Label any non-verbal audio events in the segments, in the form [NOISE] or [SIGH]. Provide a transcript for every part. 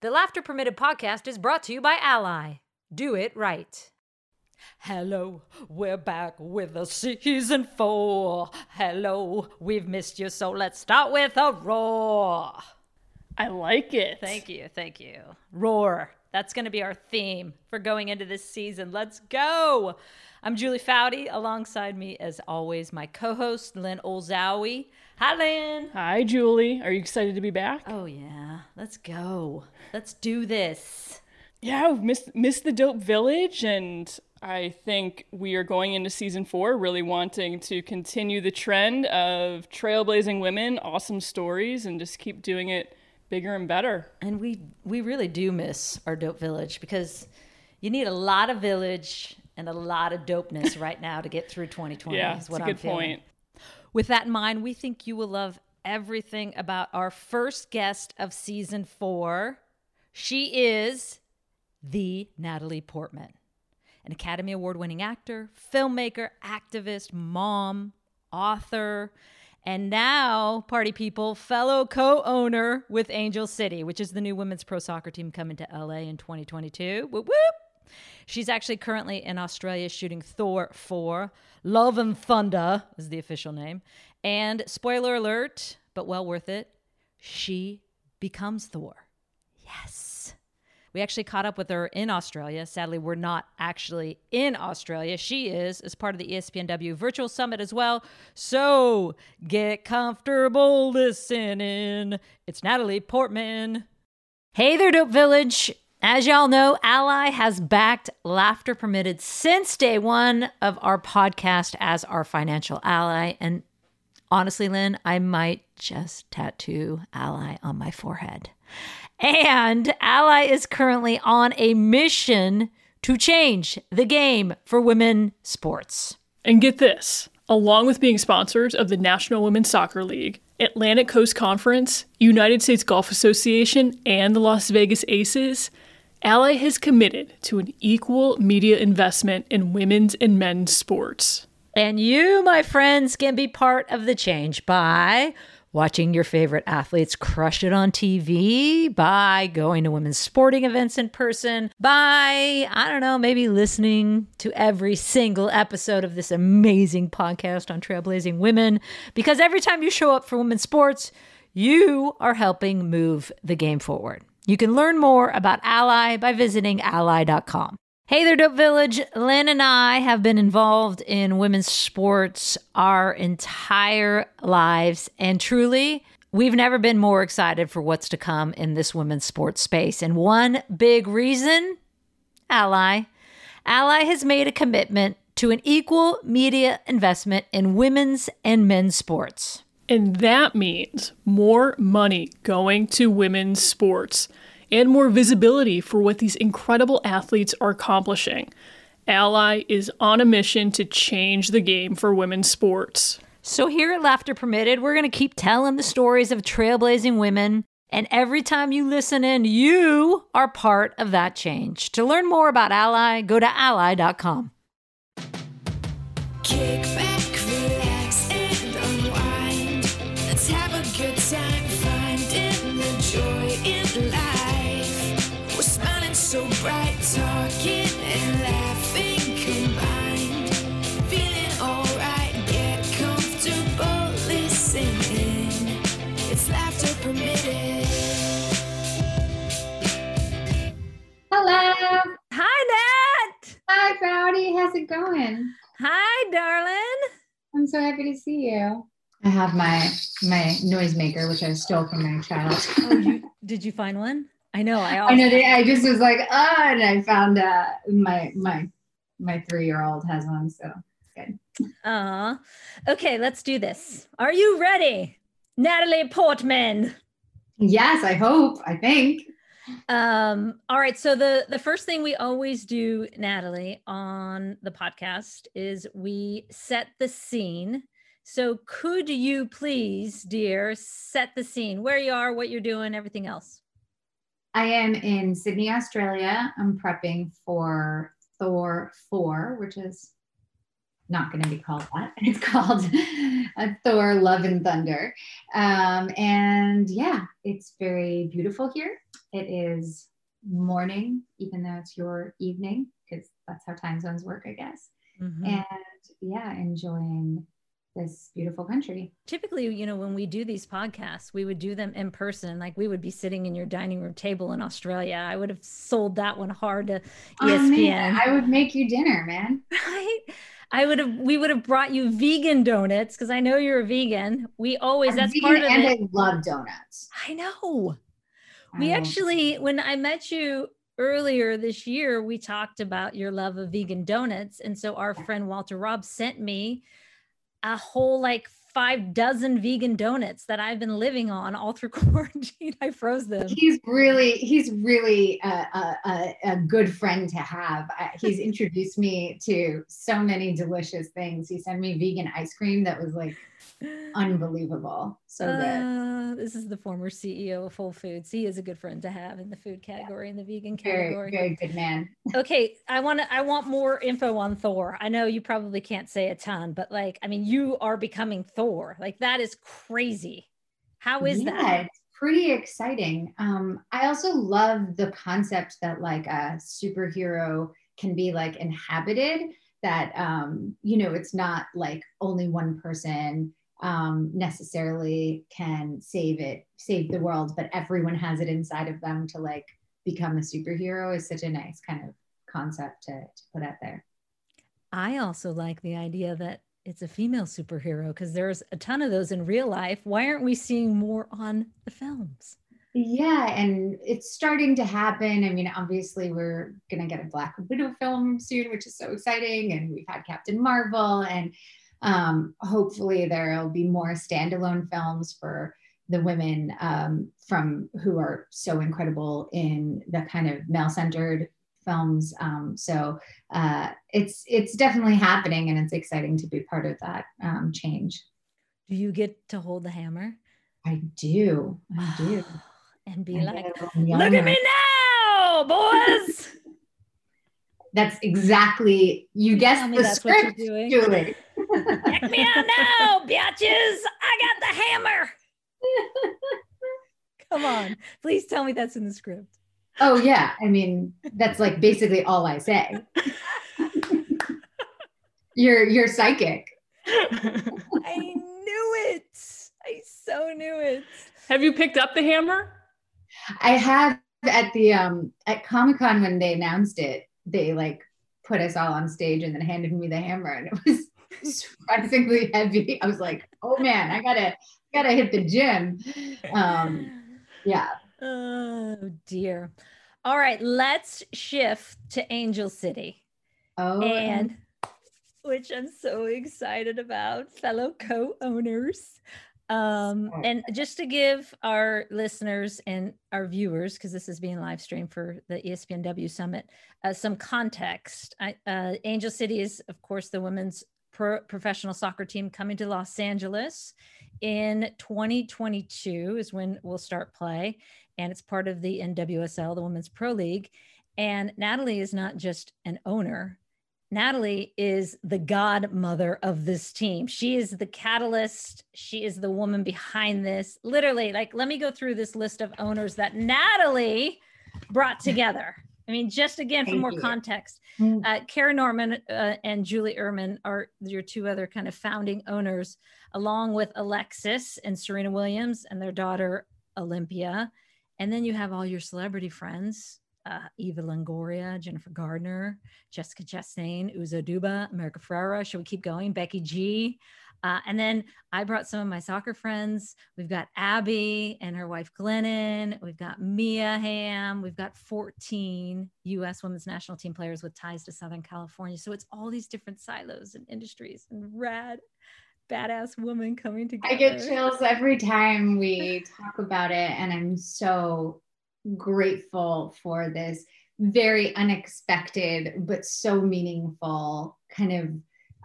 The Laughter Permitted podcast is brought to you by Ally. Do it right. Hello, we're back with a season four. Hello, we've missed you, so let's start with a roar. I like it. Thank you, thank you. Roar. That's going to be our theme for going into this season. Let's go. I'm Julie Foudy. Alongside me, as always, my co host, Lynn Olzawi. Hi, Lynn. Hi, Julie. Are you excited to be back? Oh, yeah. Let's go. Let's do this. Yeah, I've missed, missed the Dope Village, and I think we are going into season four really wanting to continue the trend of trailblazing women, awesome stories, and just keep doing it bigger and better. And we we really do miss our dope village because you need a lot of village and a lot of dopeness [LAUGHS] right now to get through 2020. Yeah, is what it's a I'm good feeling. point. With that in mind, we think you will love everything about our first guest of season four. She is the Natalie Portman, an Academy Award winning actor, filmmaker, activist, mom, author, and now, party people, fellow co owner with Angel City, which is the new women's pro soccer team coming to LA in 2022. Whoop, whoop. She's actually currently in Australia shooting Thor 4. Love and Thunder is the official name. And spoiler alert, but well worth it, she becomes Thor. Yes. We actually caught up with her in Australia. Sadly, we're not actually in Australia. She is as part of the ESPNW Virtual Summit as well. So get comfortable listening. It's Natalie Portman. Hey there, Dope Village. As y'all know, Ally has backed Laughter Permitted since day one of our podcast as our financial ally. And honestly, Lynn, I might just tattoo Ally on my forehead. And Ally is currently on a mission to change the game for women sports. And get this along with being sponsors of the National Women's Soccer League, Atlantic Coast Conference, United States Golf Association, and the Las Vegas Aces, Ally has committed to an equal media investment in women's and men's sports. And you, my friends, can be part of the change by watching your favorite athletes crush it on TV, by going to women's sporting events in person, by, I don't know, maybe listening to every single episode of this amazing podcast on trailblazing women. Because every time you show up for women's sports, you are helping move the game forward. You can learn more about Ally by visiting ally.com. Hey there, Dope Village. Lynn and I have been involved in women's sports our entire lives, and truly, we've never been more excited for what's to come in this women's sports space. And one big reason Ally. Ally has made a commitment to an equal media investment in women's and men's sports. And that means more money going to women's sports and more visibility for what these incredible athletes are accomplishing. Ally is on a mission to change the game for women's sports. So, here at Laughter Permitted, we're going to keep telling the stories of trailblazing women. And every time you listen in, you are part of that change. To learn more about Ally, go to ally.com. Kick Hello. Hi, Nat. Hi, Foudy. How's it going? Hi, darling. I'm so happy to see you. I have my my noisemaker, which I stole from my child. Oh, you, did you find one? I know. I, I know. They, I just was like, ah, and I found uh, my my my three year old has one, so it's good. Aw. Okay, let's do this. Are you ready? Natalie Portman. Yes, I hope. I think. Um, all right. So the the first thing we always do, Natalie, on the podcast is we set the scene. So could you please, dear, set the scene where you are, what you're doing, everything else? I am in Sydney, Australia. I'm prepping for Thor 4, which is not going to be called that. [LAUGHS] It's called Thor Love and Thunder. Um, and yeah, it's very beautiful here. It is morning, even though it's your evening, because that's how time zones work, I guess. Mhm. And yeah, enjoying this beautiful country. typically you know when we do these podcasts we would do them in person like we would be sitting in your dining room table in australia i would have sold that one hard to Oh, espn man, I would make you dinner, man. [LAUGHS] right i would have we would have brought you vegan donuts because i know you're a vegan we always I'm that's part of and it I love donuts. i know we actually when i met you earlier this year we talked about your love of vegan donuts. And so our friend walter robb sent me a whole like five dozen vegan donuts that i've been living on all through [LAUGHS] quarantine. I froze them. He's really he's really a, a, a, good friend to have. He's [LAUGHS] introduced me to so many delicious things. He sent me vegan ice cream that was like unbelievable. So good. Uh, this is the former ceo of whole foods. He is a good friend to have in the food category and the vegan very category. very good man. [LAUGHS] Okay i want to i want more info on thor. I know you probably can't say a ton but like i mean you are becoming thor. Like that is crazy. How is yeah, that? it's pretty exciting. Um i also love the concept that like a superhero can be like inhabited that um you know it's not like only one person um necessarily can save it save the world but everyone has it inside of them to like become a superhero is such a nice kind of concept to, to put out there i also like the idea that it's a female superhero because there's a ton of those in real life why aren't we seeing more on the films Yeah, and it's starting to happen. I mean, obviously, we're going to get a Black Widow film soon, which is so exciting. And we've had Captain Marvel, and um, hopefully, there'll be more standalone films for the women um, from who are so incredible in the kind of male-centered films. Um, so uh, it's it's definitely happening, and it's exciting to be part of that um, change. do you get to hold the hammer I do, I do. [SIGHS] and be I like get a little look at me now boys [LAUGHS] That's exactly you guessed the that's what you're script, doing. Julie. Check me out now, bitches. I got the hammer. Come on. Please tell me that's in the script. oh yeah, I mean that's like basically all I say. you're you're psychic. I knew it. I so knew it. Have you picked up the hammer? I have at the um at Comic Con when they announced it, they like put us all on stage and then handed me the hammer and it was surprisingly heavy. I was like, oh man, I gotta gotta hit the gym. Um, yeah. Oh dear. All right, let's shift to Angel City. Oh, and which I'm so excited about, fellow co-owners. Um, and just to give our listeners and our viewers, because this is being live streamed for the ESPNW Summit, uh, some context. I, uh, Angel City is, of course, the women's pro- professional soccer team coming to Los Angeles in 2022 is when we'll start play, and it's part of the NWSL, the Women's Pro League. And Natalie is not just an owner, Natalie is the godmother of this team. She is the catalyst. She is the woman behind this. Literally, like, let me go through this list of owners that Natalie brought together. I mean, just again for Thank more you. context, Mm. uh, Kara Nortman uh, and Julie Uhrman are your two other kind of founding owners, along with Alexis and Serena Williams and their daughter Olympia. And then you have all your celebrity friends uh, Eva Longoria, Jennifer Garner, Jessica Chastain, Uzo Aduba, America Ferrera. Should we keep going? Becky G. Uh, and then I brought some of my soccer friends. We've got Abby and her wife Glennon. We've got Mia Hamm. We've got 14 U.S. women's national team players with ties to Southern California. So it's all these different silos and industries and rad, badass women coming together. I get chills every time we talk about it, and I'm so grateful for this very unexpected but so meaningful kind of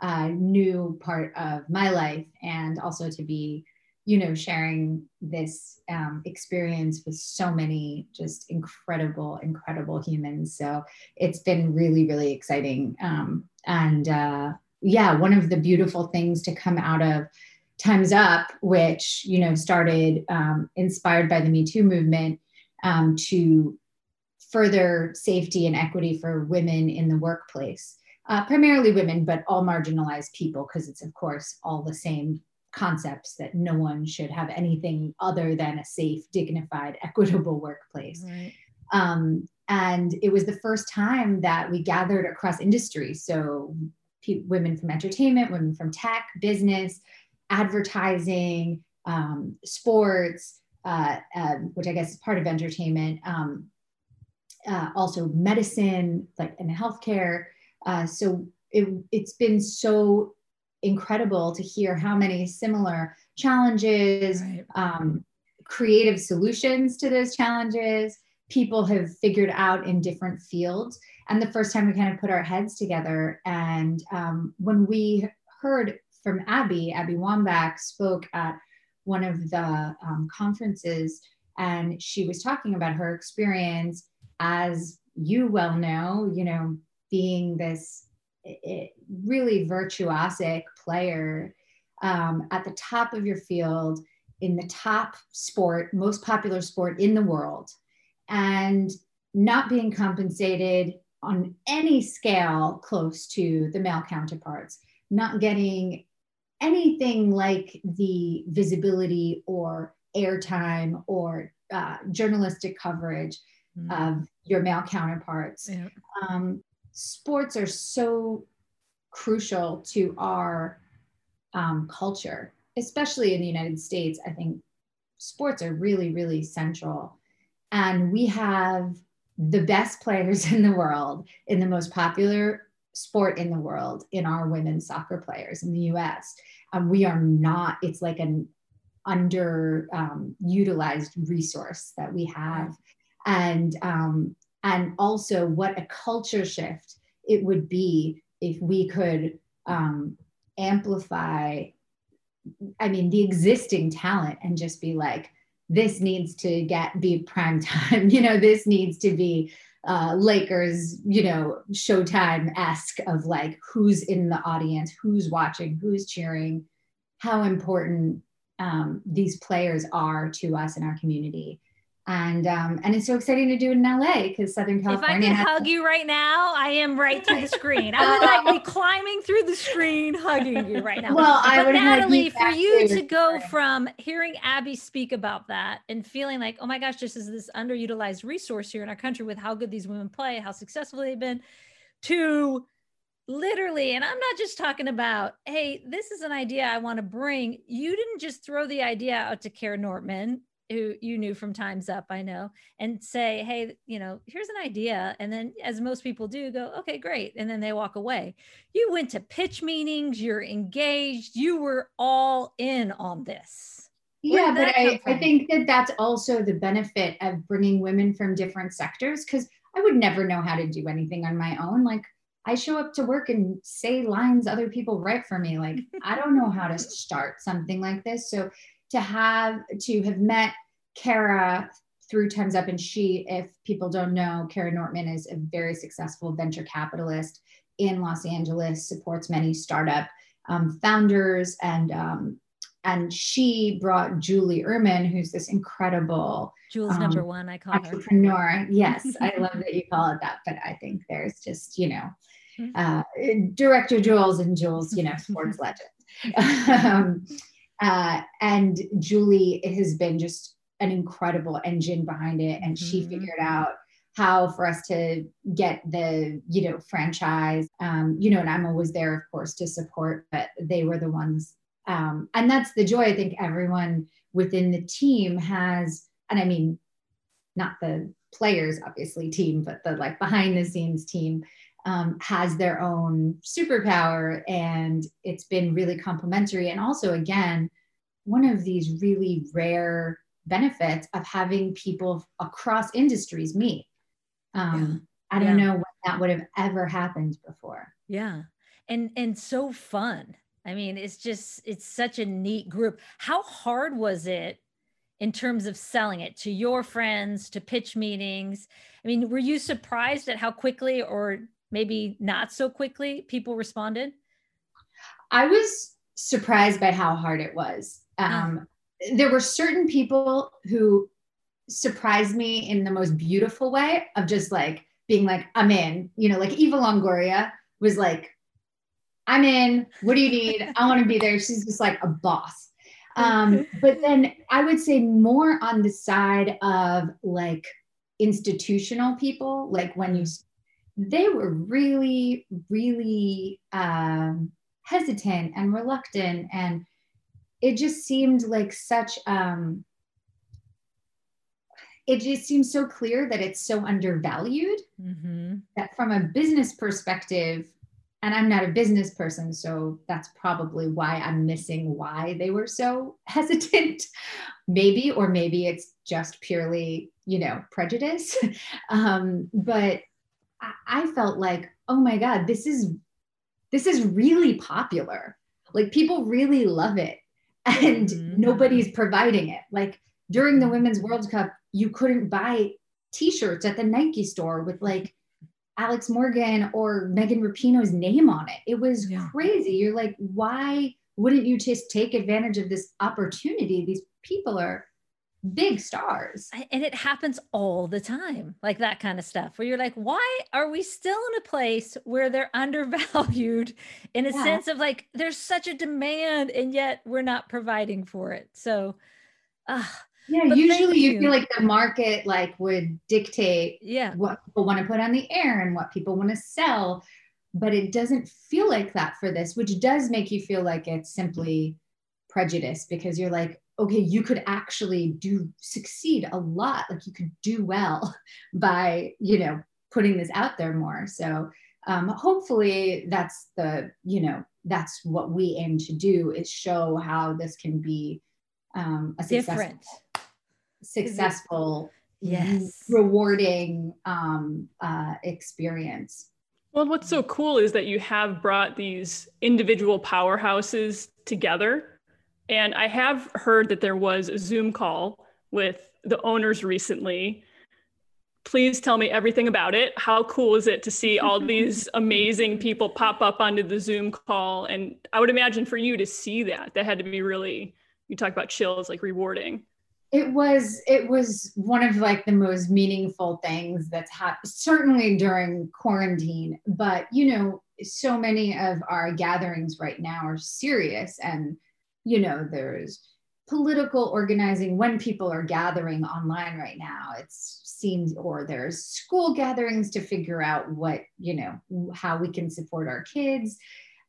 uh, new part of my life, and also to be, you know, sharing this um, experience with so many just incredible, incredible humans. So it's been really, really exciting, um, and uh, yeah, one of the beautiful things to come out of Time's Up, which you know started um, inspired by the Me Too movement, um, to further safety and equity for women in the workplace, uh, primarily women, but all marginalized people, because it's, of course, all the same concepts that no one should have anything other than a safe, dignified, equitable workplace. Right. Um, and it was the first time that we gathered across industries. So, pe- women from entertainment, women from tech, business, advertising, um, sports, uh, um, which I guess is part of entertainment, um, uh, also medicine, like in healthcare. Uh, so it, it's been so incredible to hear how many similar challenges, Right. um, creative solutions to those challenges people have figured out in different fields. And the first time we kind of put our heads together, and um, when we heard from Abby, Abby Wambach spoke at one of the um, conferences, and she was talking about her experience as you well know, you know, being this i- i- really virtuosic player um, at the top of your field in the top sport, most popular sport in the world, and not being compensated on any scale close to the male counterparts, not getting anything like the visibility or airtime or uh, journalistic coverage Mm. of your male counterparts. Yeah. Um, sports are so crucial to our um, culture, especially in the United States. I think sports are really, really central. And we have the best players [LAUGHS] in the world in the most popular sport in the world in our women's soccer players in the US. And we are not, it's like an under um, utilized resource that we have. And um, and also what a culture shift it would be if we could um, amplify i mean the existing talent and just be like this needs to get be prime [LAUGHS] time you know this needs to be uh, lakers you know showtime-esque of like who's in the audience who's watching who's cheering how important um, these players are to us in our community and um, and it's so exciting to do it in LA because Southern California. If I could hug you right now, I am right through the screen. I would like be [LAUGHS] climbing through the screen, hugging you right now. Well, I but would Natalie, for you to go from hearing Abby speak about that and feeling like, oh my gosh, this is this underutilized resource here in our country with how good these women play, how successful they've been, to literally, and I'm not just talking about, hey, this is an idea I want to bring. You didn't just throw the idea out to Kara Nortman, who you knew from Time's Up, I know, and say, hey, you know, here's an idea. And then, as most people do, go, okay, great. And then they walk away. You went to pitch meetings, you're engaged, you were all in on this. Yeah but I, I think that that's also the benefit of bringing women from different sectors because i would never know how to do anything on my own like i show up to work and say lines other people write for me like i don't know how to start something like this so to have to have met kara through times up and she if people don't know kara nortman is a very successful venture capitalist in los angeles supports many startup um, founders and um, and she brought Julie Uhrman, who's this incredible Jules Um, number one, I call her. entrepreneur. Yes, [LAUGHS] I love that you call it that, but I think there's just, you know, Mhm. uh, director Jules and Jules, you know, sports [LAUGHS] legend. [LAUGHS] uh, and Julie has been just an incredible engine behind it, and she Mhm. figured out how for us to get the you know franchise. Um, you know and i'm always there of course to support but they were the ones um, and that's the joy. I think everyone within the team has and i mean not the players obviously team but the like behind the scenes team um, has their own superpower. And it's been really complementary and also again one of these really rare benefits of having people across industries meet um, i don't Yeah. know when that would have ever happened before Yeah. And and so fun. I mean, it's just it's such a neat group. How hard was it in terms of selling it to your friends, to pitch meetings? I mean, were you surprised at how quickly or maybe not so quickly people responded? I was surprised by how hard it was. Um, There were certain people who surprised me in the most beautiful way of just like being like, I'm in, you know, like Eva Longoria was like, I'm in. What do you need? I want to be there. She's just like a boss. Um, [LAUGHS] but then I would say more on the side of like institutional people, like when you, they were really, really um, hesitant and reluctant. And it just seemed like such, um, it just seems so clear that it's so undervalued Mm-hmm. that from a business perspective, and I'm not a business person, so that's probably why I'm missing why they were so [LAUGHS] hesitant. maybe, or maybe it's just purely, you know, prejudice. [LAUGHS] um, but I, I felt like, oh my God, this is this is really popular. Like people really love it, and Mhm. nobody's providing it. Like during the Women's World Cup, you couldn't buy t-shirts at the Nike store with like Alex Morgan or Megan Rapinoe's name on it. It was Yeah. crazy. You're like, why wouldn't you just take advantage of this opportunity? These people are big stars. And it happens all the time like that kind of stuff where you're like why are we still in a place where they're [LAUGHS] undervalued in a Yeah. sense of like there's such a demand and yet we're not providing for it so uh, Yeah, usually you you. feel like the market like would dictate yeah what people want to put on the air and what people want to sell but it doesn't feel like that for this which does make you feel like it's simply prejudice because you're like okay you could actually do succeed a lot like you could do well [LAUGHS] by you know putting this out there more so um, hopefully that's the you know that's what we aim to do is show how this can be um, a successful, different successful yes rewarding um, uh, experience. Well, what's so cool is that you have brought these individual powerhouses together. And I have heard that there was a Zoom call with the owners recently. Please tell me everything about it. How cool is it to see all [LAUGHS] these amazing people pop up onto the Zoom call? And I would imagine for you to see that, that had to be really, you talk about chills, like rewarding. It was it was one of like the most meaningful things that's happened certainly during quarantine. But you know, so many of our gatherings right now are serious, and you know, there's political organizing when people are gathering online right now. It seems, or there's school gatherings to figure out what you know how we can support our kids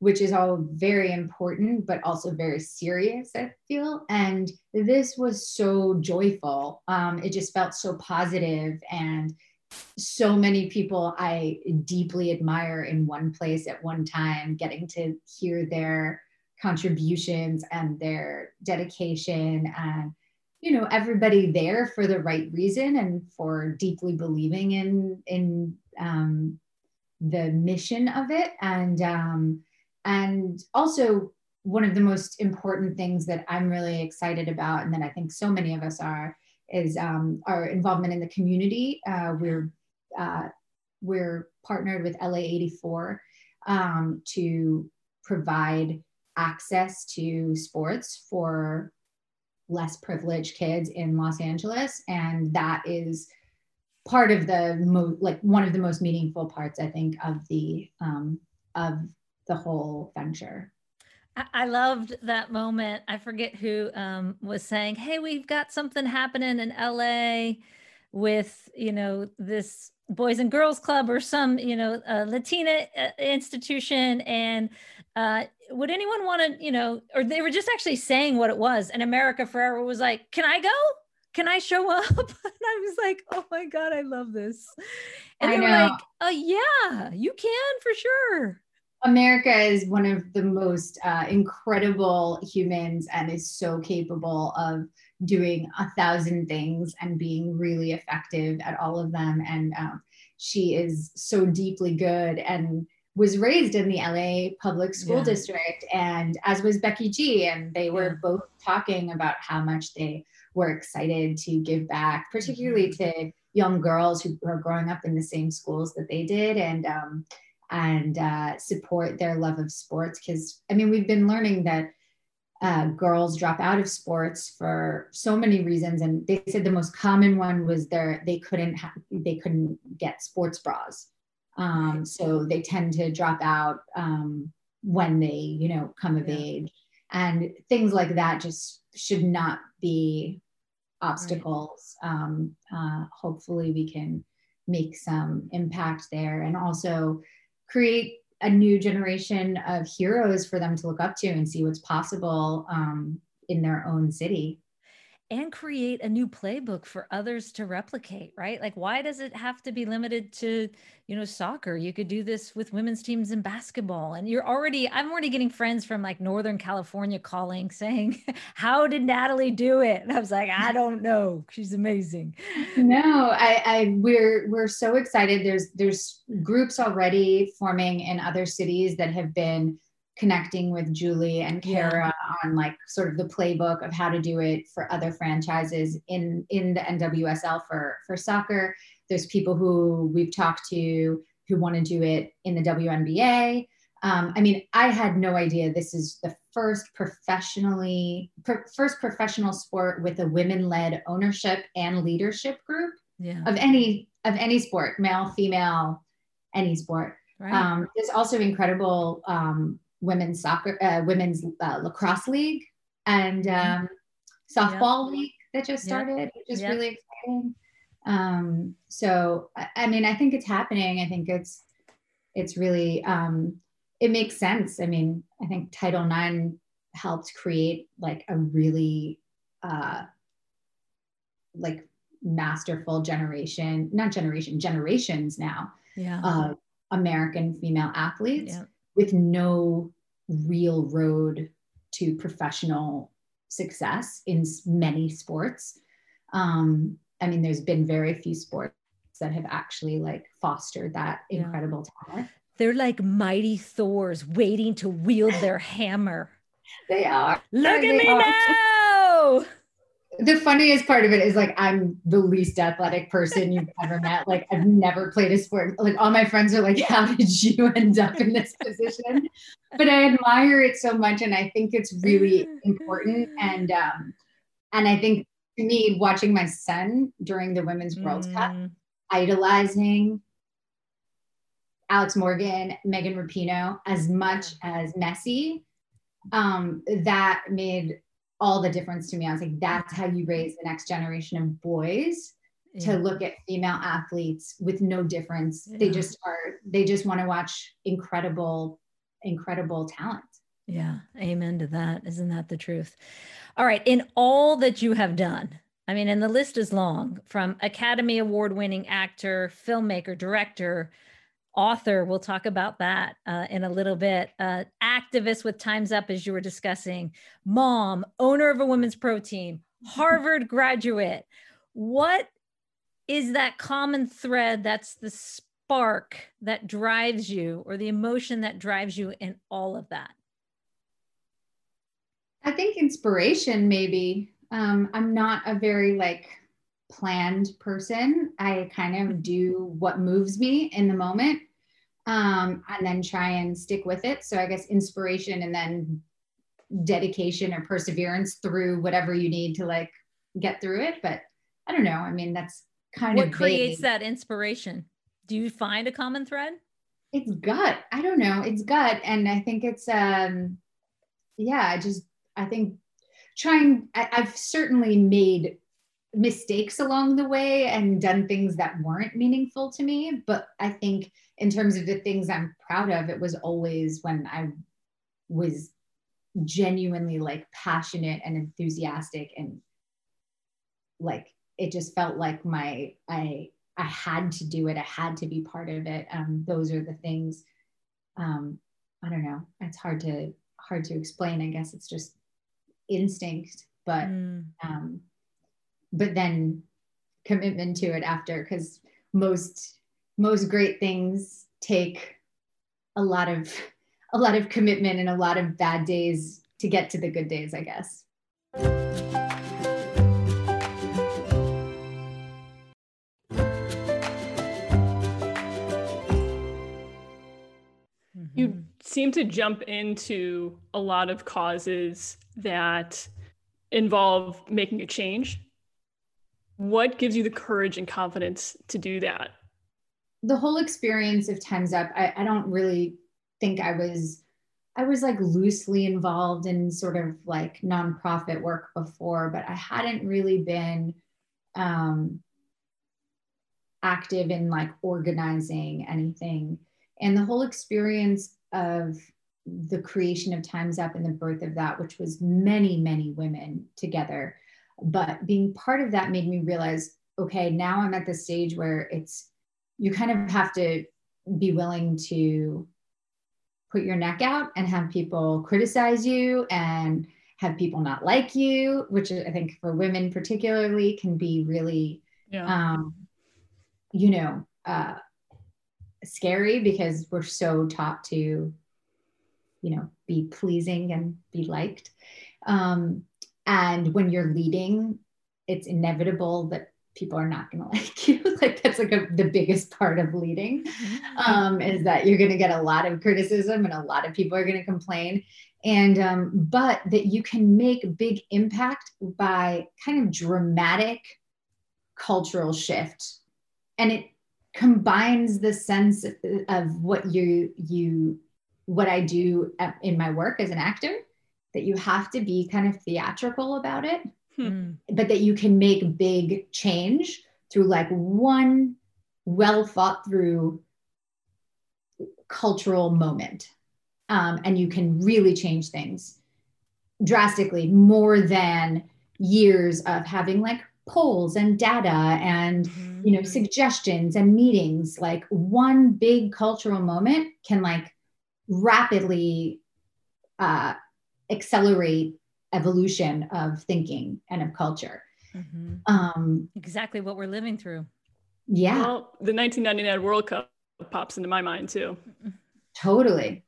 which is all very important, but also very serious, I feel. And this was so joyful. Um, it just felt so positive and so many people I deeply admire in one place at one time, getting to hear their contributions and their dedication and you know everybody there for the right reason and for deeply believing in in um, the mission of it. And um, and also one of the most important things that i'm really excited about and that i think so many of us are is um, our involvement in the community. Uh, we're uh, we're partnered with la 84 um, to provide access to sports for less privileged kids in los angeles. And that is part of the mo- like one of the most meaningful parts i think of the um, of the whole venture. I- loved that moment. I forget who um, was saying, "Hey, we've got something happening in LA with you know this Boys and Girls Club or some you know Latina uh, institution, and uh, would anyone want to you know?" Or they were just actually saying what it was, and America Ferrera was like, "Can I go?" Can I show [LAUGHS] up? And I was like, oh my God, I love this. And I they were know. like, oh, yeah, you can for sure. America is one of the most uh, incredible humans and is so capable of doing a thousand things and being really effective at all of them. And um, she is so deeply good and was raised in the LA public school Yeah. district, and as was Becky G. And they were both talking about how much they were excited to give back, particularly to young girls who are growing up in the same schools that they did. And um, and uh, support their love of sports because i mean we've been learning that uh, girls drop out of sports for so many reasons, and they said the most common one was their they couldn't ha- they couldn't get sports bras, um, so they tend to drop out um, when they you know come of Yeah. age, and things like that just should not be obstacles. Um, uh, hopefully, we can make some impact there, and also create a new generation of heroes for them to look up to and see what's possible um, in their own city. And create a new playbook for others to replicate, right? Like, why does it have to be limited to, you know, soccer? You could do this with women's teams in basketball. And you're already, I'm already getting friends from like Northern California calling saying, [LAUGHS] How did Natalie do it? And I was like, I don't know. She's amazing. No, I, I we're we're so excited. There's there's groups already forming in other cities that have been connecting with Julie and Yeah. Kara on like sort of the playbook of how to do it for other franchises in in the NWSL for for soccer. There's people who we've talked to who want to do it in the WNBA. Um, I mean, I had no idea this is the first professionally pro- first professional sport with a women-led ownership and leadership group Yeah. of any of any sport, male, female, any sport. Right. Um, there's also incredible um, women's soccer, uh, women's uh, lacrosse league, and um, softball league that just Yep. started, which is Yep. really exciting. Um, so, I, I mean, I think it's happening. I think it's it's really um, it makes sense. I mean, I think Title IX helped create like a really uh, like masterful generation, not generation, generations now yeah. of American female athletes with no real road to professional success in many sports. Um, I mean, there's been very few sports that have actually like fostered that Yeah. incredible talent. They're like mighty Thors waiting to wield their hammer. They are. Look at me are. now. The funniest part of it is like I'm the least athletic person you've ever met. Like I've never played a sport. Like all my friends are like, "How did you end up in this position?" But I admire it so much, and I think it's really important. And um, and I think to me, watching my son during the Women's World Cup, Mm, idolizing Alex Morgan, Megan Rapinoe as much as Messi, um, that made all the difference to me. I was like, that's how you mm-hmm. raise the next generation of boys yeah. to look at female athletes with no difference. They just are, they just want to watch incredible, incredible talent. Yeah, amen to that. Isn't that the truth? All right, in all that you have done, I mean, and the list is long from Academy Award winning actor, filmmaker, director, author. We'll talk about that uh, in a little bit. Uh, activist with Time's Up, as you were discussing, mom, owner of a women's pro team, Harvard [LAUGHS] graduate. What is that common thread that's the spark that drives you or the emotion that drives you in all of that? I think inspiration, maybe. Um, I'm not a very like planned person. I kind of do what moves me in the moment um, and then try and stick with it. So I guess inspiration and then dedication or perseverance through whatever you need to like get through it. But I don't know. I mean, that's kind what of what creates that inspiration do you find a common thread it's gut i don't know it's gut and i think it's um yeah i just i think trying I, i've certainly made mistakes along the way and done things that weren't meaningful to me. But i think in terms of the things i'm proud of it was always when i was genuinely like passionate and enthusiastic and like it just felt like my i i had to do it. I had to be part of it. Um those are the things. Um i don't know. It's hard to hard to explain. I guess it's just instinct. But Mm, um but then commitment to it after because most most great things take a lot of a lot of commitment and a lot of bad days to get to the good days i guess You mhm. seem to jump into a lot of causes that involve making a change. What gives you the courage and confidence to do that? The whole experience of Time's Up, I, I don't really think I was I was like loosely involved in sort of like nonprofit work before, but I hadn't really been um, active in like organizing anything. And the whole experience of the creation of Time's Up and the birth of that, which was many, many women together. But being part of that made me realize okay, now I'm at the stage where it's, you kind of have to be willing to put your neck out and have people criticize you and have people not like you, which I think for women particularly can be really, yeah. um, you know, uh, scary because we're so taught to you know be pleasing and be liked um, and when you're leading it's inevitable that people are not going [LAUGHS] to like you. Like that's like a, the biggest part of leading. Mm-hmm. um, is that you're going to get a lot of criticism and a lot of people are going to complain. And um, but that you can make big impact by kind of dramatic cultural shift. And it combines the sense of what you you what I do in my work as an actor, that you have to be kind of theatrical about it, hmm. but that you can make big change through like one well thought through cultural moment. Um, and you can really change things drastically more than years of having like polls and data and mm-hmm. you know suggestions and meetings like one big cultural moment can like rapidly uh, accelerate evolution of thinking and of culture. Mm-hmm. Um, exactly what we're living through. Yeah. Well, the 1999 World Cup pops into my mind too. Totally.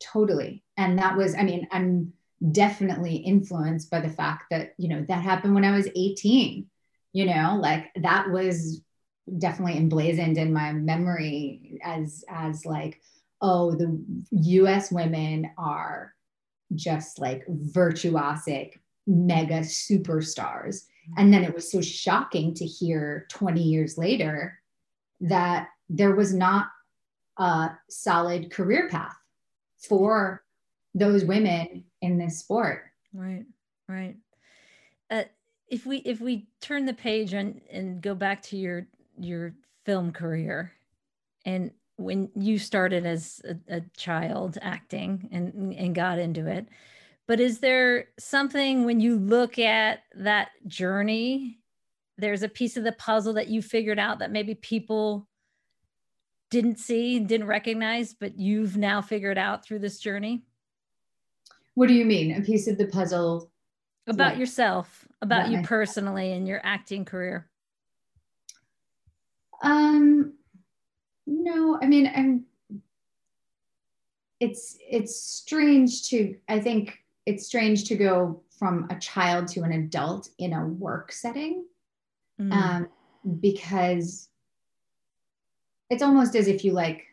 Totally. And that was, I mean, I'm definitely influenced by the fact that, you know, that happened when I was 18. You know, like that was definitely emblazoned in my memory as as like oh, the US women are just like virtuosic, mega superstars. And then it was so shocking to hear 20 years later that there was not a solid career path for those women in this sport. Right, right. Uh, if we if we turn the page and and go back to your your film career and when you started as a, a, child acting and and got into it but is there something when you look at that journey there's a piece of the puzzle that you figured out that maybe people didn't see and didn't recognize but you've now figured out through this journey? What do you mean a piece of the puzzle? About like, yourself about you personally and your acting career. Um no, I mean, I'm. It's it's strange to. I think it's strange to go from a child to an adult in a work setting, mm. um, because it's almost as if you like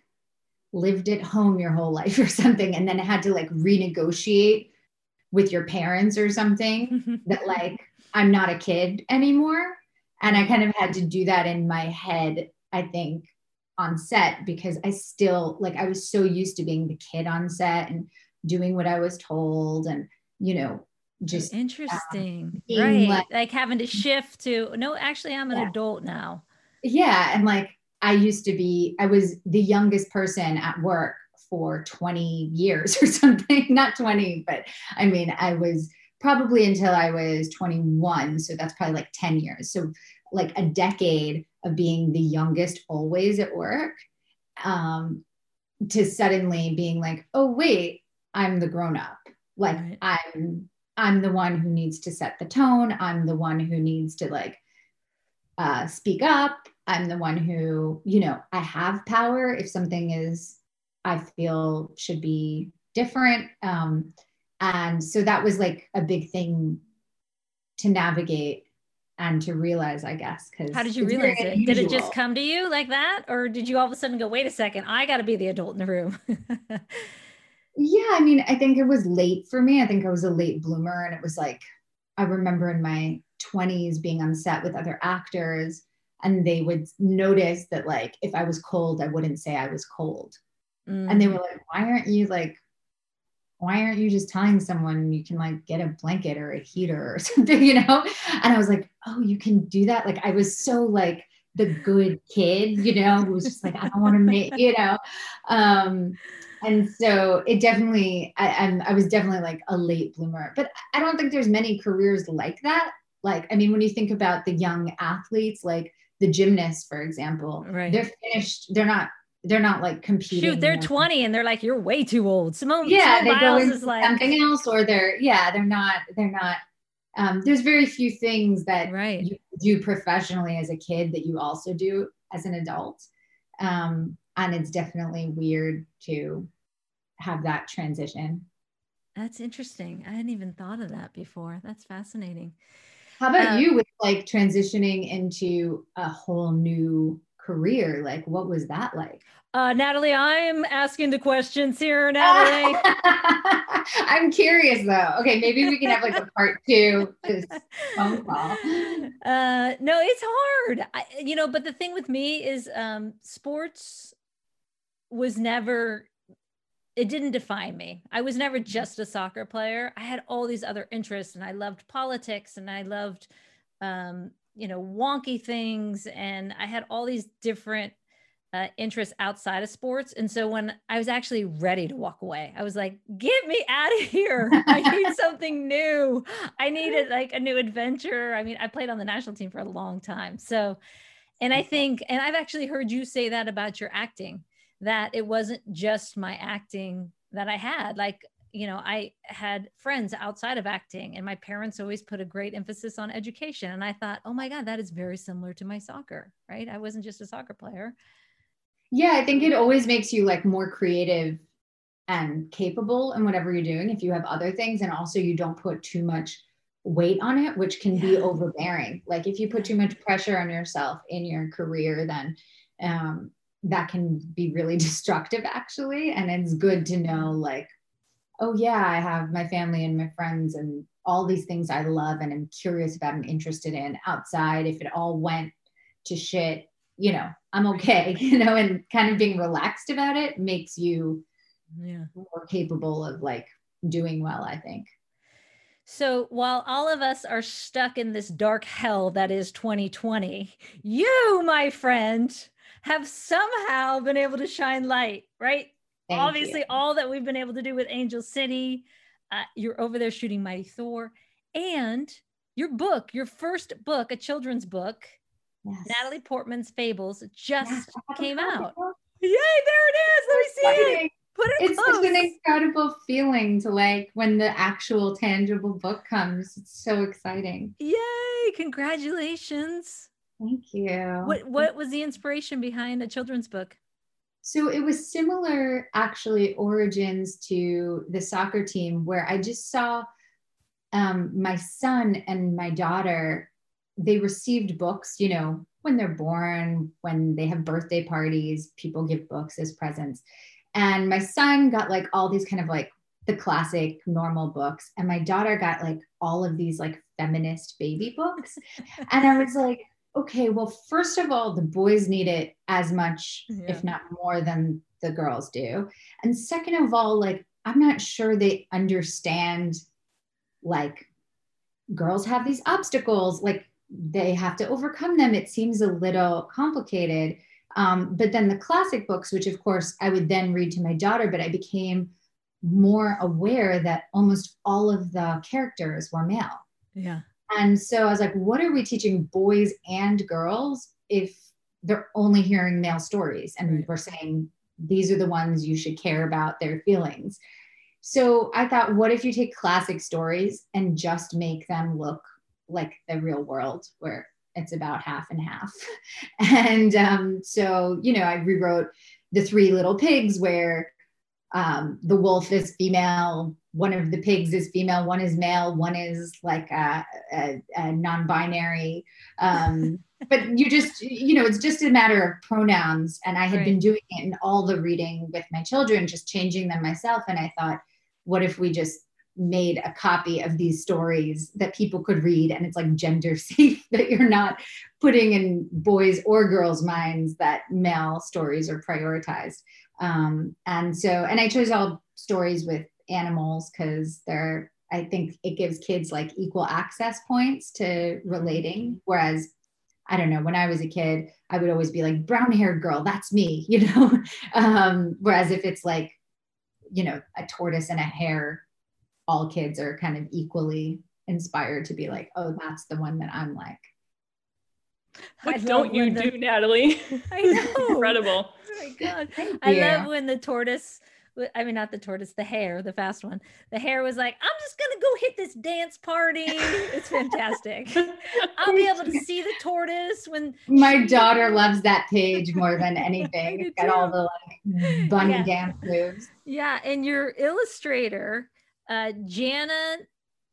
lived at home your whole life [LAUGHS] or something, and then had to like renegotiate with your parents or something [LAUGHS] that like I'm not a kid anymore. And I kind of had to do that in my head, I think, on set because I still like I was so used to being the kid on set and doing what I was told and you know just interesting. um, right. like, like, having to shift to no actually I'm an yeah. adult now. Yeah and like I used to be I was the youngest person at work for 20 years [LAUGHS] or something. Not 20 but I mean I was probably until I was 21 so that's probably like 10 years. So like a decade of being the youngest always at work um, to suddenly being like, oh, wait, I'm the grown up. Like right. I'm I'm the one who needs to set the tone. I'm the one who needs to like uh, speak up. I'm the one who, you know, I have power if something is I feel should be different. Um, and so that was like a big thing to navigate and to realize, I guess. Because how did you realize it? Unusual. Did it just come to you like that, or did you all of a sudden go, "Wait a second, I got to be the adult in the room"? [LAUGHS] Yeah, I mean, I think it was late for me. I think I was a late bloomer. And it was like, I remember in my 20s being on set with other actors, and they would notice that, like, if I was cold, I wouldn't say I was cold. And they were mm. like, why aren't you like, why aren't you just telling someone you can like get a blanket or a heater or [LAUGHS] something, you know? And I was like, oh, you can do that. Like, I was so like, the good kid, you know, who was just like, I don't want to make, you know. Um, and so it definitely I, I'm, I was definitely like a late bloomer but i don't think there's many careers like that like i mean when you think about the young athletes like the gymnasts for example Right. they're finished they're not they're not like competing Shoot, they're you know. 20 and they're like, you're way too old. Simone, yeah Simone they go Biles into like, something else or they're yeah they're not they're not um, there's very few things that right. you do professionally as a kid that you also do as an adult um, and it's definitely weird to have that transition That's interesting. I hadn't even thought of that before. That's fascinating. how about Um, you with like transitioning into a whole new career like what was that like? Uh, Natalie, I'm asking the questions here, Natalie. [LAUGHS] i'm curious though. Okay maybe we can have like a part two this phone call. [LAUGHS] Uh no it's hard. I, you know but the thing with me is um sports was never it didn't define me. I was never just a soccer player. I had all these other interests and i loved politics and i loved um you know wonky things and i had all these different uh, interests outside of sports and so when i was actually ready to walk away i was like get me out of here i need [LAUGHS] something new I needed like a new adventure. I mean, I played on the national team for a long time. So, and I think, and I've actually heard you say that about your acting, that it wasn't just my acting that I had. Like, you know, I had friends outside of acting, and my parents always put a great emphasis on education. And I thought, oh my God, that is very similar to my soccer, right? I wasn't just a soccer player. yeah i think it always makes you like more creative and capable in whatever you're doing if you have other things and also you don't put too much weight on it which can be overbearing like if you put too much pressure on yourself in your career then um, that can be really [LAUGHS] destructive actually and it's good to know like oh yeah i have my family and my friends and all these things i love and i'm curious about and interested in outside if it all went to shit you know i'm okay [LAUGHS] you know and kind of being relaxed about it makes you Yeah. more capable of like doing well i think So while all of us are stuck in this dark hell that is 2020, you, my friend, have somehow been able to shine light, right? Thank Obviously, you. all that we've been able to do with Angel City, uh, you're over there shooting Mighty Thor, and your book, your first book, a children's book, Yes. Natalie Portman's Fables, just Yes, I have a came out. Yay, there it is. Let me see it. Put it It's close. such an incredible feeling to like when the actual tangible book comes. It's so exciting. Yay, congratulations. Thank you. What what was the inspiration behind a children's book? So it was similar, actually, origins to the soccer team, where I just saw um, my son and my daughter. They received books, you know, when they're born, when they have birthday parties, people give books as presents. And my son got like all these kind of like the classic normal books, and my daughter got like all of these like feminist baby books. and I was like, okay, well, first of all, the boys need it as much, Yeah. if not more, than the girls do. And second of all, like, I'm not sure they understand, like, girls have these obstacles, like, they have to overcome them. It seems a little complicated. Um, but then the classic books, which of course I would then read to my daughter, but I became more aware that almost all of the characters were male. Yeah. And so I was like, what are we teaching boys and girls if they're only hearing male stories? And Right. we're saying these are the ones you should care about their feelings. So I thought, what if you take classic stories and just make them look like the real world where it's about half and half? [LAUGHS] And um, so, you know, I rewrote The Three Little Pigs where um, the wolf is female, one of the pigs is female, one is male, one is like a, a, a non-binary. Um, [LAUGHS] but you just, you know, it's just a matter of pronouns. And I had Right. been doing it in all the reading with my children, just changing them myself. And I thought, what if we just made a copy of these stories that people could read and it's like gender [LAUGHS] safe that you're not putting in boys or girls minds that male stories are prioritized um, and so and i chose all stories with animals because they're i think it gives kids like equal access points to relating whereas i don't know when i was a kid i would always be like brown haired girl that's me [LAUGHS] you know um, whereas if it's like you know a tortoise and a hare all kids are kind of equally inspired to be like oh that's the one that i'm like What love don't you the- do, Natalie? [LAUGHS] I know. Incredible. Oh my god. Thank I you. love when the tortoise w- I mean not the tortoise, the hare, the fast one. The hare was like, I'm just gonna go hit this dance party. It's fantastic. [LAUGHS] I'll be able to see the tortoise when my daughter loves that page more than anything. [LAUGHS] It's got all the like bunny Yeah. dance moves. Yeah, and your illustrator, uh Janna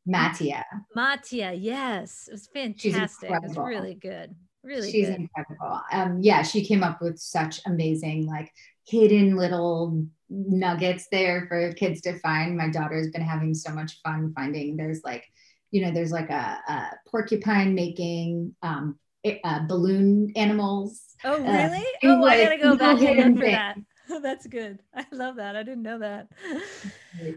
Mattia. Matia, yes, it was fantastic. It was really good. Really She's good. incredible. Um, yeah, she came up with such amazing, like hidden little nuggets there for kids to find. My daughter's been having so much fun finding. There's like, you know, there's like a, a porcupine making um, uh, balloon animals. Oh, uh, really? things oh, I like gotta go back and look for that. [LAUGHS] That's good. I love that. I didn't know that.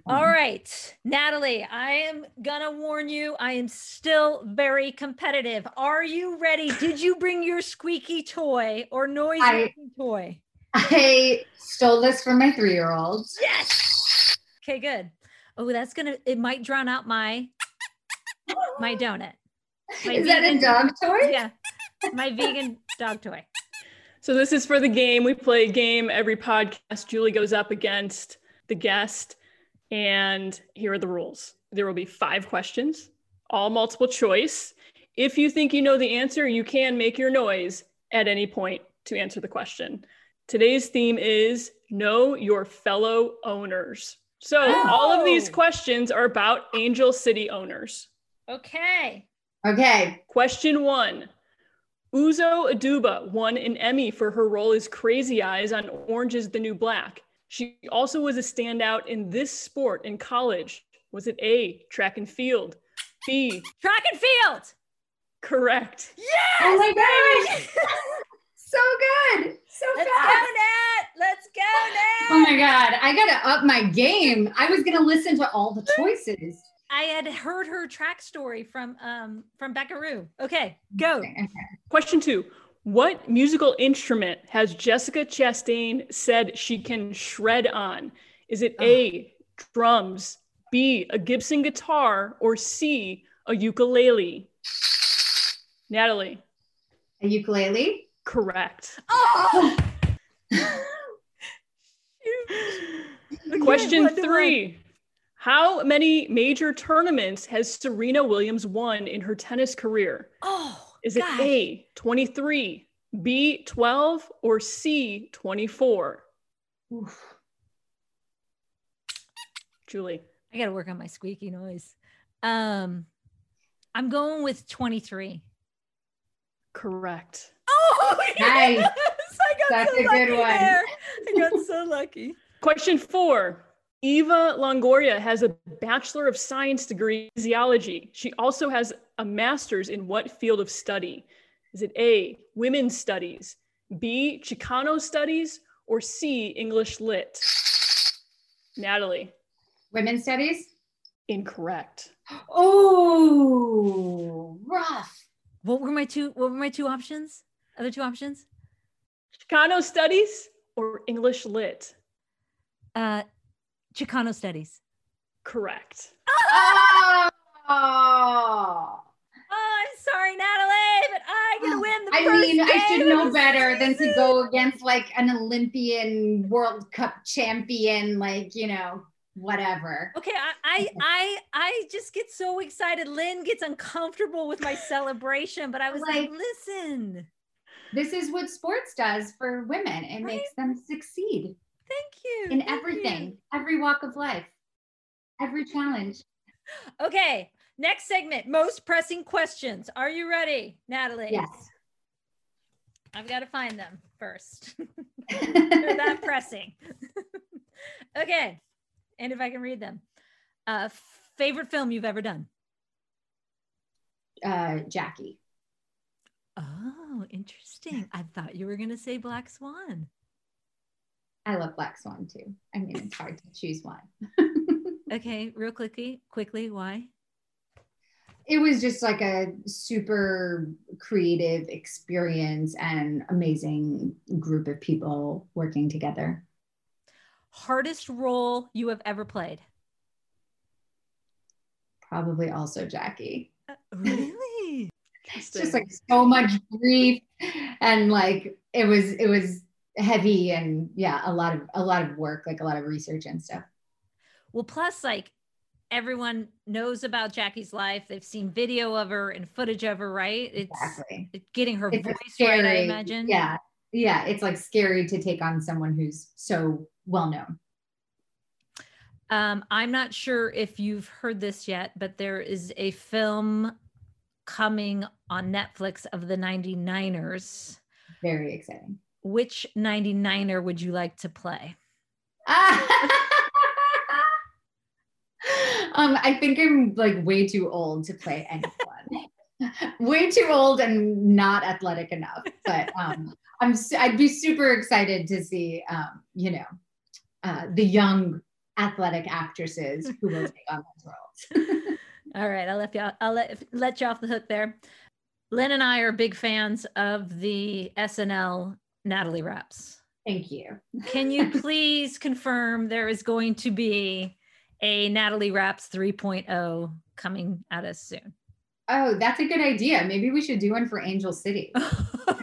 All right, Natalie, I am gonna warn you, I am still very competitive. Are you ready? Did you bring your squeaky toy or noise I- toy? I stole this from my three-year-old. Yes. Okay, good. Oh, that's gonna it might drown out my my donut. My Is that a vegan- dog toy? Yeah. My vegan dog toy. So this is for the game. We play a game every podcast. Julie goes up against the guest, and here are the rules. There will be five questions, all multiple choice. If you think you know the answer, you can make your noise at any point to answer the question. Today's theme is know your fellow owners. So all of these Oh. questions are about Angel City owners. Okay. Okay. Question one. Uzo Aduba won an Emmy for her role as Crazy Eyes on Orange is the New Black. She also was a standout in this sport in college. Was it A, track and field? B, Track and field. correct. Yes. Oh my gosh. [LAUGHS] So good. So Let's fast. go, Nat. Let's go, Nat. Oh my God. I got to up my game. I was going to listen to all the choices. I had heard her track story from um from Beckaroo. Okay, go. Okay. Question two. What musical instrument has Jessica Chastain said she can shred on? Is it A, drums, B, a Gibson guitar, or C, a ukulele? Natalie, A ukulele? Correct. [LAUGHS] Oh, Question three. How many major tournaments has Serena Williams won in her tennis career? oh, Is it. A, 23, B, 12, or C, 24? Oof. Julie, I gotta work on my squeaky noise. Um, I'm going with 23. correct. Oh, [LAUGHS] Nice. yes! I got That's so a good lucky one. there. I got so [LAUGHS] lucky. Question four. Eva Longoria has a Bachelor of Science degree in physiology. She also has a master's in what field of study? Is it A, women's studies, B, Chicano studies, or C, English lit? Natalie, Women's studies? incorrect. Oh, rough. What were my two? What were my two options? Other two options? Chicano studies or English lit? Uh, Chicano studies. Correct. Oh. Oh, I'm sorry, Natalie, but I get to win the I first mean, I should know better than to go against like an Olympian World Cup champion, like, you know, whatever. Okay, I, I I I just get so excited. Lynn gets uncomfortable with my celebration, but I was like, Like- listen, This is what sports does for women. It makes them succeed. thank you. in thank you. everything, every walk of life, every challenge. Okay, next segment most pressing questions. Are you ready, Natalie? Yes. I've got to find them first. [LAUGHS] They're [LAUGHS] that pressing. [LAUGHS] okay, and if I can read them. Uh, favorite film you've ever done? uh, Jackie. Oh, interesting. I thought you were going to say Black Swan. I love Black Swan too. I mean, it's hard to choose one. [LAUGHS] Okay, real quickly, quickly, why? it was just like a super creative experience and amazing group of people working together. Hardest role you have ever played? Probably also Jackie. Uh, really? It's just like so much grief and like it was it was heavy and yeah, a lot of a lot of work, like a lot of research and stuff. Well, plus, like everyone knows about Jackie's life. They've seen video of her and footage of her, right? It's Exactly. it's getting her It's voice scary. right, I imagine. Yeah. Yeah. It's like scary to take on someone who's so well known. Um, I'm not sure if you've heard this yet, but there is a film coming on Netflix of the 99ers. Very exciting. Which 99er would you like to play? [LAUGHS] um, I think I'm like way too old to play anyone. [LAUGHS] way too old and not athletic enough. But um, I'm I'd be super excited to see um, you know uh, the young athletic actresses who will take on those roles. [LAUGHS] All right, I'll let you. I'll let let you off the hook there. Lynn and I are big fans of the SNL Natalie Raps. Thank you. Can you [LAUGHS] please confirm there is going to be a Natalie Raps 3.0 coming at us soon? Oh, that's a good idea. Maybe we should do one for Angel City. [LAUGHS]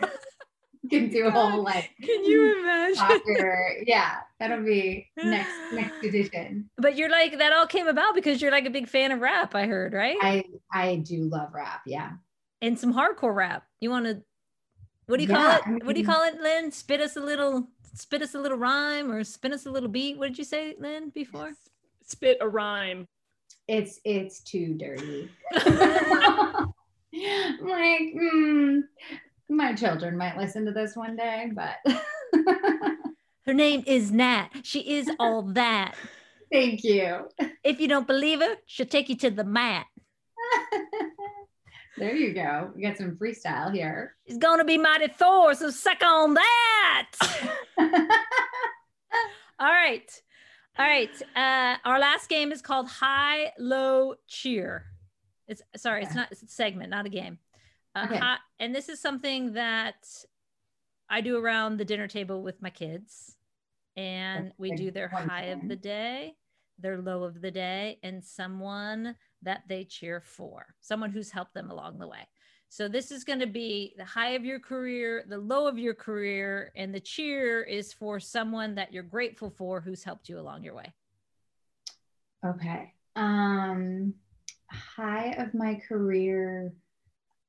We can do a whole like Can you imagine? soccer. Yeah, that'll be [SIGHS] next next edition. But you're like that all came about because you're like a big fan of rap, I heard, right? I I do love rap. Yeah. and some hardcore rap. You want to what do you Yeah, call it? I what do you call it, Lynn? Spit us a little spit us a little rhyme or spin us a little beat. What did you say, Lynn, before? Spit a rhyme. It's it's too dirty. [LAUGHS] [LAUGHS] I'm like, mm, my children might listen to this one day, but [LAUGHS] Her name is Nat. She is all [LAUGHS] that. thank you. If you don't believe her, she'll take you to the mat. [LAUGHS] there you go. We got some freestyle here. It's gonna be mighty Thor, so suck on that. All right. All right. Uh, our last game is called High Low Cheer. It's sorry, it's not it's a segment, not a game. Uh, Okay. hi- and this is something that I do around the dinner table with my kids. And we do their high of the day, their low of the day, and someone that they cheer for, someone who's helped them along the way. So this is going to be the high of your career, the low of your career, and the cheer is for someone that you're grateful for who's helped you along your way. Okay. Um, high of my career,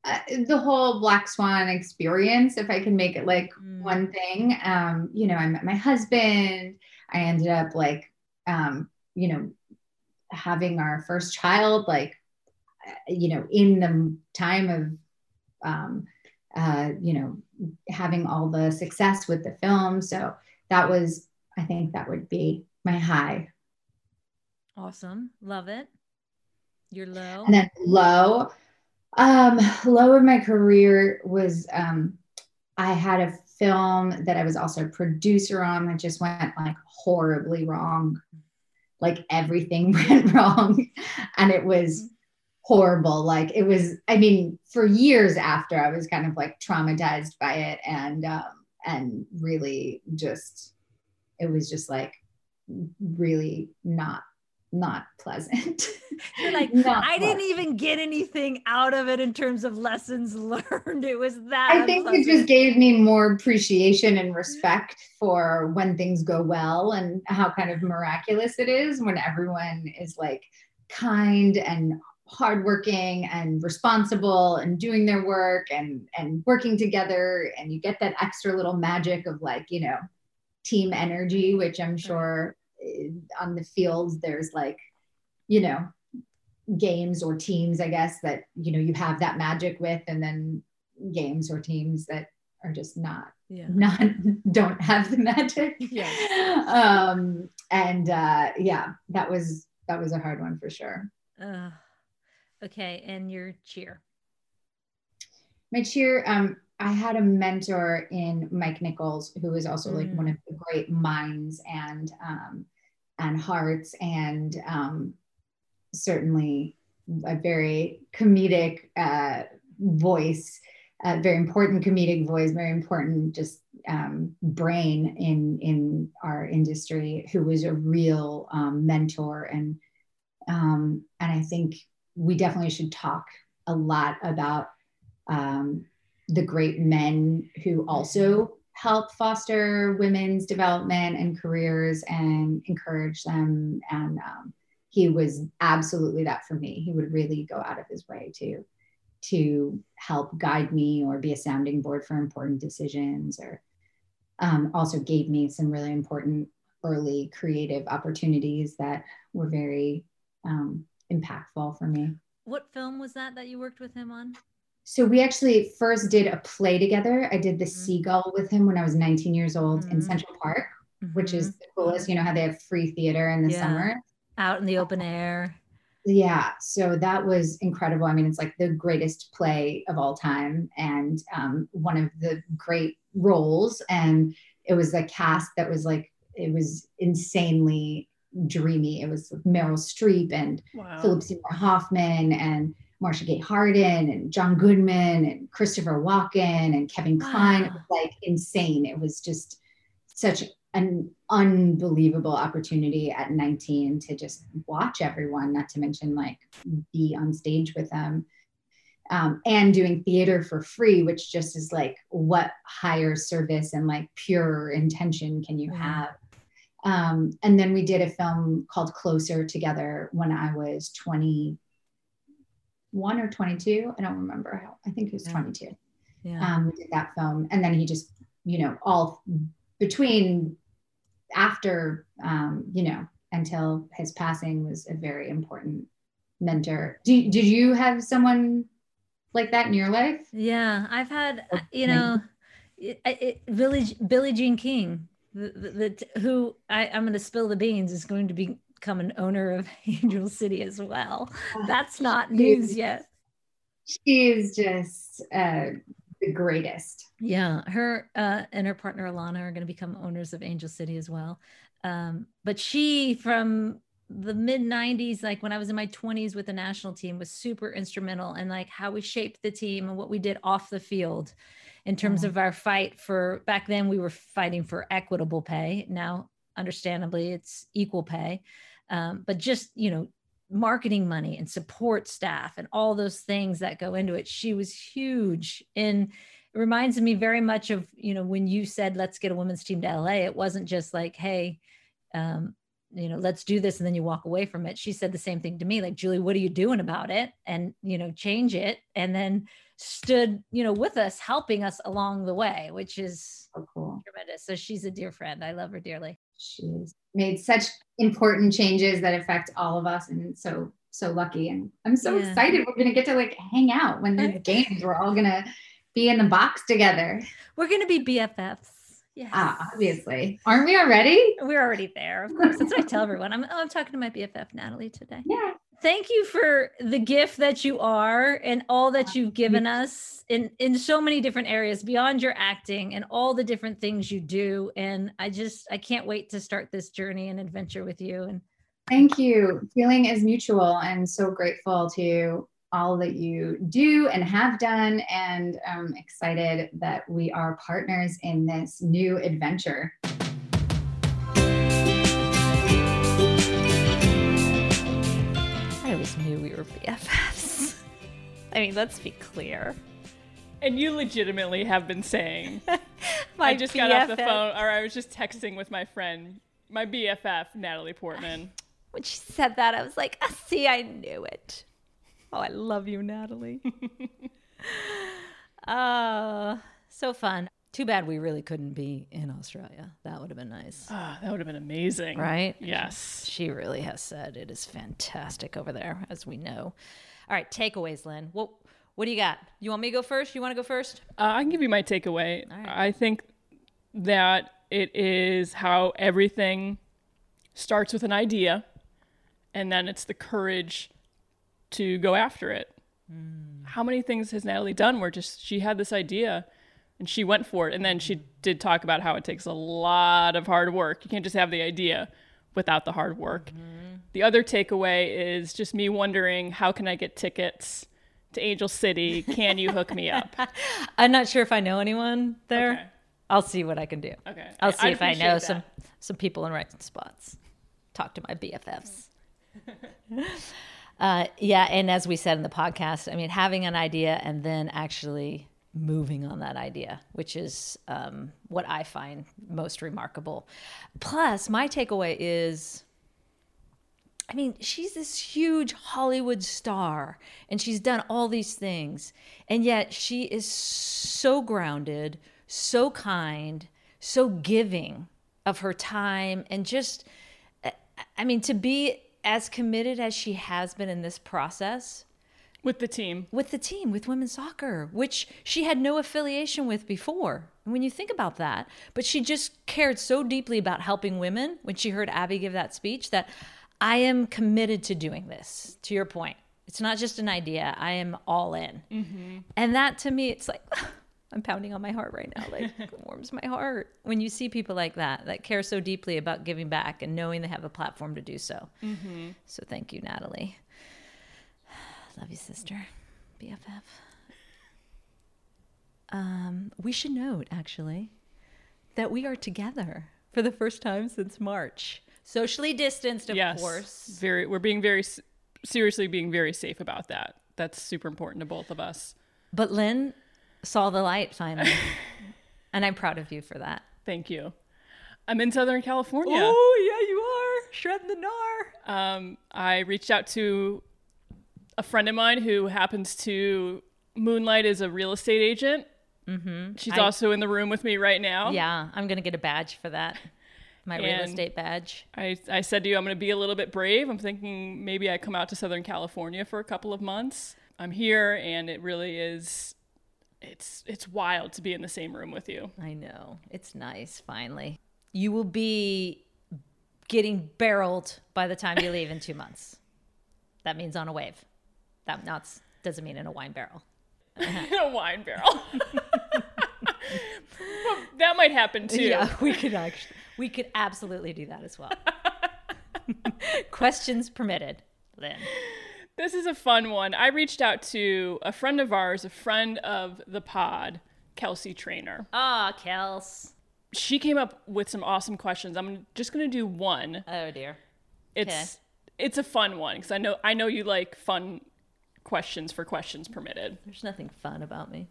uh, the whole Black Swan experience. If I can make it like Mm. one thing, um, you know, I met my husband. I ended up like, um, you know, having our first child, like, uh, you know, in the time of, um, uh, you know, having all the success with the film. So that was, I think that would be my high. Awesome. Love it. You're low. And then low, um, low of my career was um, I had a film that I was also a producer on that just went like horribly wrong. Like everything [LAUGHS] went wrong. And it was horrible. Like it was, I mean, for years after I was kind of like traumatized by it and um and really just it was just like really not not pleasant. [LAUGHS] You're like, I didn't even get anything out of it in terms of lessons [LAUGHS] learned. It was that. I think it just gave me more appreciation and respect for when things go well and how kind of miraculous it is when everyone is like kind and hardworking and responsible and doing their work and and working together and you get that extra little magic of like you know team energy, which I'm sure on the field there's like, you know, games or teams, I guess, that, you know, you have that magic with, and then games or teams that are just not Yeah. [LAUGHS] not don't have the magic. Yes. Um and uh yeah, that was that was a hard one for sure. Uh, okay, and your cheer. My cheer, um, I had a mentor in Mike Nichols, who is also like Mm. one of the great minds and um, and hearts, and um, certainly a very comedic uh, voice, a very important comedic voice, very important just um, brain in in our industry, who was a real um, mentor and um, and I think we definitely should talk a lot about um, the great men who also help foster women's development and careers and encourage them. And um, he was absolutely that for me. He would really go out of his way to to help guide me or be a sounding board for important decisions or um, also gave me some really important early creative opportunities that were very um, impactful for me. What film was that that you worked with him on? So we actually first did a play together. I did the Mhm. Seagull with him when I was 19 years old in Mhm. Central Park, which is Mhm. the coolest. You know how they have free theater in the Yeah. summer? out in the open air. Yeah. So that was incredible. I mean, it's like the greatest play of all time and um, one of the great roles. And it was a cast that was like, it was insanely dreamy. It was Meryl Streep and Wow. Philip Seymour Hoffman and Marcia Gay Harden and John Goodman and Christopher Walken and Kevin Kline. It was like insane. It was just such an unbelievable opportunity at 19 to just watch everyone, not to mention like be on stage with them. Um, and doing theater for free, which just is like what higher service and like pure intention can you have? Um, and then we did a film called Closer together when I was 21 or 22. I don't remember how, I think it was Yeah. 22. Yeah. Um, we did that film. And then he just, you know, all between after, um, you know, until his passing was a very important mentor. Do, did you have someone like that in your life? Yeah, I've had, you know, it, it, Billie Billie Jean King, the, the, the who I, I'm going to spill the beans is going to become an owner of [LAUGHS] Angel City as well. That's not news yet. She's just uh, the greatest. Yeah, her uh, and her partner Ilana are going to become owners of Angel City as well. Um, but she, from the mid 90s, like when I was in my 20s with the national team, was super instrumental in like how we shaped the team and what we did off the field in terms Yeah. of our fight for back then we were fighting for equitable pay. Now, understandably, it's equal pay. Um, but just, you know, marketing money and support staff and all those things that go into it. She was huge in it reminds me very much of you know when you said let's get a women's team to la it wasn't just like hey um you know let's do this and then you walk away from it. She said the same thing to me like julie what are you doing about it? And you know change it. And then stood you know with us helping us along the way which is So cool. tremendous. So she's a dear friend. I love her dearly She's made such important changes that affect all of us, and so so lucky. And I'm so Yeah. excited. We're gonna get to like hang out when there's games. We're all gonna be in the box together. we're gonna be bffs yeah Ah, obviously, aren't we already? we're already there of course that's what i tell everyone i'm, oh, I'm talking to my bff natalie today Yeah. Thank you for the gift that you are and all that you've given us in in so many different areas beyond your acting and all the different things you do and i just i can't wait to start this journey and adventure with you and Thank you. Feeling is mutual, and so grateful to all that you do and have done, and I'm excited that we are partners in this new adventure. Always knew we were bffs [LAUGHS] i mean let's be clear. And you legitimately have been saying. [LAUGHS] I just got off the phone, or I was just texting with my friend, my BFF, Natalie Portman. [SIGHS] when she said that i was like ah, see i knew it. Oh i love you natalie. [LAUGHS] Uh so fun Too bad we really couldn't be in Australia. That would have been nice. Ah, that would have been amazing. Right? Yes. She really has said it is fantastic over there, as we know. All right, takeaways, Lynn. What what do you got? You want me to go first? You want to go first? Uh, I can give you my takeaway. right. I think that it is how everything starts with an idea, and then it's the courage to go after it. How many things has Natalie done where just she had this idea and she went for it, and then she did talk about how it takes a lot of hard work. You can't just have the idea without the hard work. The other takeaway is just me wondering how can I get tickets to Angel City? Can you hook me up? [LAUGHS] I'm not sure if I know anyone there. Okay. I'll see what I can do. Okay. I'll see I'd if I know that. some some people in right spots. Talk to my BFFs. [LAUGHS] uh, yeah, and as we said in the podcast, I mean, having an idea and then actually moving on that idea, which is um, what I find most remarkable. Plus, my takeaway is I mean, she's this huge Hollywood star and she's done all these things. And yet she is so grounded, so kind, so giving of her time and just, I mean, to be as committed as she has been in this process with the team. with the team, with women's soccer, which she had no affiliation with before. When you think about that, but she just cared so deeply about helping women when she heard Abby give that speech that I am committed to doing this, to your point. It's not just an idea, I am all in. Mm-hmm. And that to me, it's like, [LAUGHS] I'm pounding on my heart right now. Like, [LAUGHS] it warms my heart when you see people like that, that care so deeply about giving back and knowing they have a platform to do so. Mm-hmm. So thank you, Natalie. Love you, sister. BFF. Um, we should note, actually, that we are together for the first time since March. Socially distanced, of yes. course. Very we're being very seriously being very safe about that. That's super important to both of us. But Lynn saw the light finally. [LAUGHS] and I'm proud of you for that. Thank you. I'm in Southern California. Oh, yeah, you are. Shredding the gnar. Um, I reached out to a friend of mine who happens to moonlight as a real estate agent. Mm-hmm. She's I- also in the room with me right now. Yeah, I'm going to get a badge for that. My real estate badge. I, I said to you, I'm going to be a little bit brave. I'm thinking maybe I come out to Southern California for a couple of months. I'm here, and it really is. It's it's wild to be in the same room with you. I know. It's nice, finally. You will be getting barreled by the time you leave in two months. That means on a wave. That not, doesn't mean in a wine barrel. [LAUGHS] in a wine barrel. [LAUGHS] Well, that might happen too. Yeah, we could actually, we could absolutely do that as well. [LAUGHS] Questions permitted, Lynn. This is a fun one. I reached out to a friend of ours, a friend of the pod, Kelsey Trainor. Ah, Kels. She came up with some awesome questions. I'm just going to do one. Oh dear. It's it's a fun one because I know I know you like fun questions for questions permitted. There's nothing fun about me.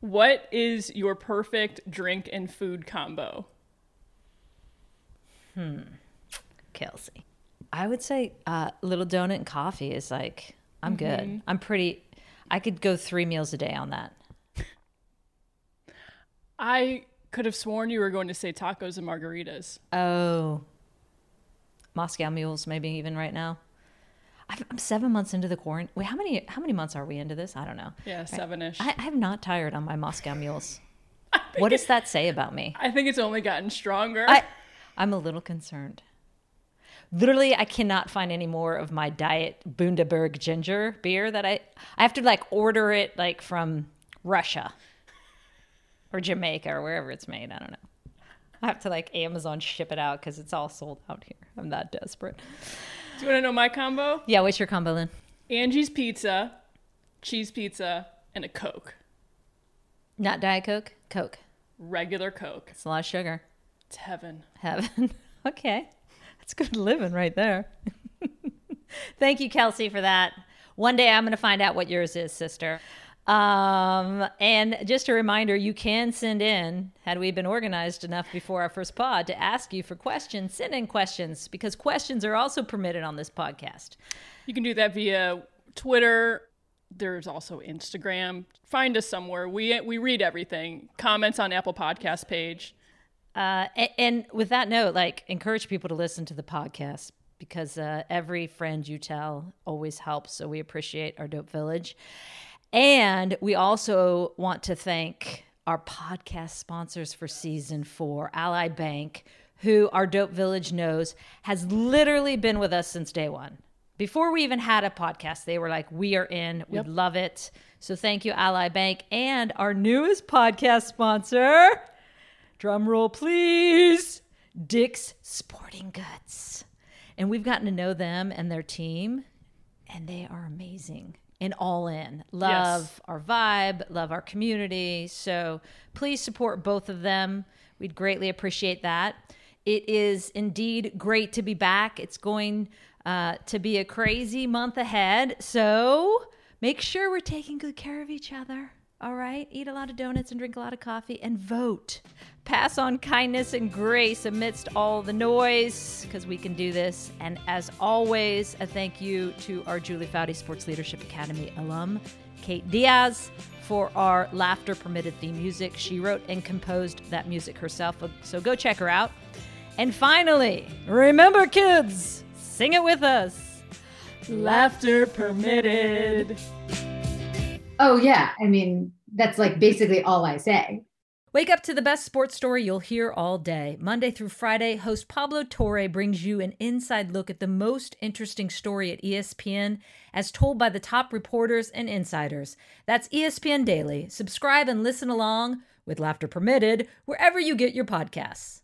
What is your perfect drink and food combo? Hmm. Kelsey. I would say uh, little donut and coffee is like I'm good. I'm pretty. I could go three meals a day on that. I could have sworn you were going to say tacos and margaritas. Oh, Moscow mules, maybe even right now. I'm seven months into the quarantine. Wait, how many? How many months are we into this? I don't know. Yeah, seven ish. I, I'm not tired on my Moscow mules. [LAUGHS] What does that say about me? I think it's only gotten stronger. I, I'm a little concerned. Literally, I cannot find any more of my diet Bundaberg ginger beer that I I have to like order it like from Russia or Jamaica or wherever it's made. I don't know. I have to like Amazon ship it out because it's all sold out here. I'm that desperate. Do you want to know my combo? Yeah, what's your combo, Lynn? Angie's Pizza, cheese pizza, and a Coke. Not Diet Coke, Coke. Regular Coke. It's a lot of sugar. It's heaven. Heaven. [LAUGHS] okay. That's good living right there. [LAUGHS] Thank you, Kelsey, for that. One day I'm going to find out what yours is, sister. Um, and just a reminder, you can send in, had we been organized enough before our first pod to ask you for questions, send in questions because questions are also permitted on this podcast. You can do that via Twitter, There's also Instagram. Find us somewhere. We we read everything. Comments on Apple Podcast page. Uh, a- and with that note, like encourage people to listen to the podcast because uh, every friend you tell always helps. So we appreciate our Dope Village. And we also want to thank our podcast sponsors for season four, Ally Bank, who our Dope Village knows has literally been with us since day one. Before we even had a podcast, they were like, we are in, we Yep. love it. So thank you, Ally Bank. And our newest podcast sponsor, drum roll please, Dick's Sporting Goods. And we've gotten to know them and their team, and they are amazing and all in. Love Yes. our vibe, love our community. So please support both of them. We'd greatly appreciate that. It is indeed great to be back. It's going uh, to be a crazy month ahead. So make sure we're taking good care of each other. All right. Eat a lot of donuts and drink a lot of coffee and vote. Pass on kindness and grace amidst all the noise because we can do this. And as always, a thank you to our Julie Foudy Sports Leadership Academy alum, Kate Diaz, for our laughter permitted theme music. She wrote and composed that music herself. So go check her out. And finally, remember, kids, sing it with us. Laughter permitted. Oh yeah, I mean that's like basically all I say. Wake up to the best sports story you'll hear all day. Monday through Friday, host Pablo Torre brings you an inside look at the most interesting story at ESPN as told by the top reporters and insiders. That's ESPN Daily. Subscribe and listen along with Laughter Permitted wherever you get your podcasts.